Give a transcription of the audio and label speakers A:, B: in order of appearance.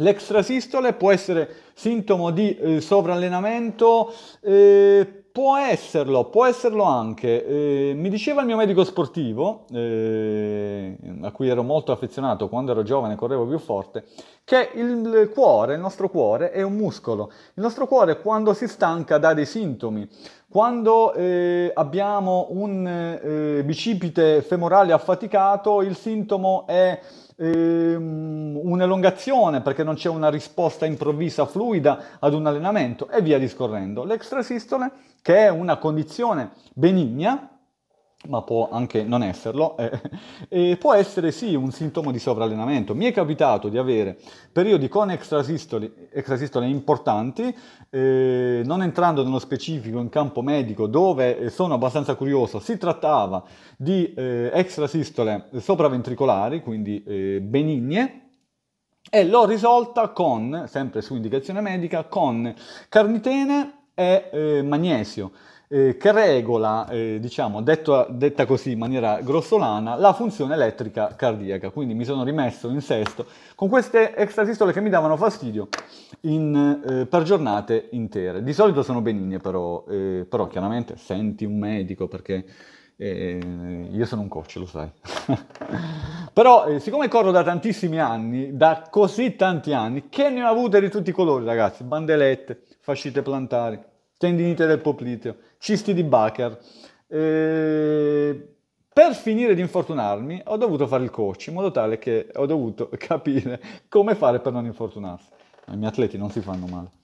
A: L'extrasistole può essere sintomo di eh, sovrallenamento, eh, può esserlo, può esserlo anche. Eh, mi diceva il mio medico sportivo, eh, a cui ero molto affezionato quando ero giovane, correvo più forte, che il cuore, il nostro cuore, è un muscolo. Il nostro cuore quando si stanca dà dei sintomi. Quando eh, abbiamo un eh, bicipite femorale affaticato, il sintomo è ehm, un'elongazione perché non c'è una risposta improvvisa, fluida ad un allenamento e via discorrendo. L'extrasistole, che è una condizione benigna, ma può anche non esserlo, eh, e può essere sì un sintomo di sovrallenamento. Mi è capitato di avere periodi con extrasistole, importanti, eh, non entrando nello specifico in campo medico, dove eh, sono abbastanza curioso, si trattava di eh, extrasistole sopraventricolari, quindi eh, benigne, e l'ho risolta con, sempre su indicazione medica, con carnitene e eh, magnesio eh, che regola, eh, diciamo, detto, detta così in maniera grossolana, la funzione elettrica cardiaca. Quindi mi sono rimesso in sesto con queste extrasistole che mi davano fastidio in, eh, per giornate intere. Di solito sono benigne, però, eh, però chiaramente senti un medico perché eh, io sono un coach, lo sai. Però, eh, siccome corro da tantissimi anni, da così tanti anni, che ne ho avute di tutti i colori, ragazzi, bandelette, fascite plantari, tendinite del popliteo, cisti di Bacher. Eh, per finire di infortunarmi ho dovuto fare il coach in modo tale che ho dovuto capire come fare per non infortunarsi. I miei atleti non si fanno male.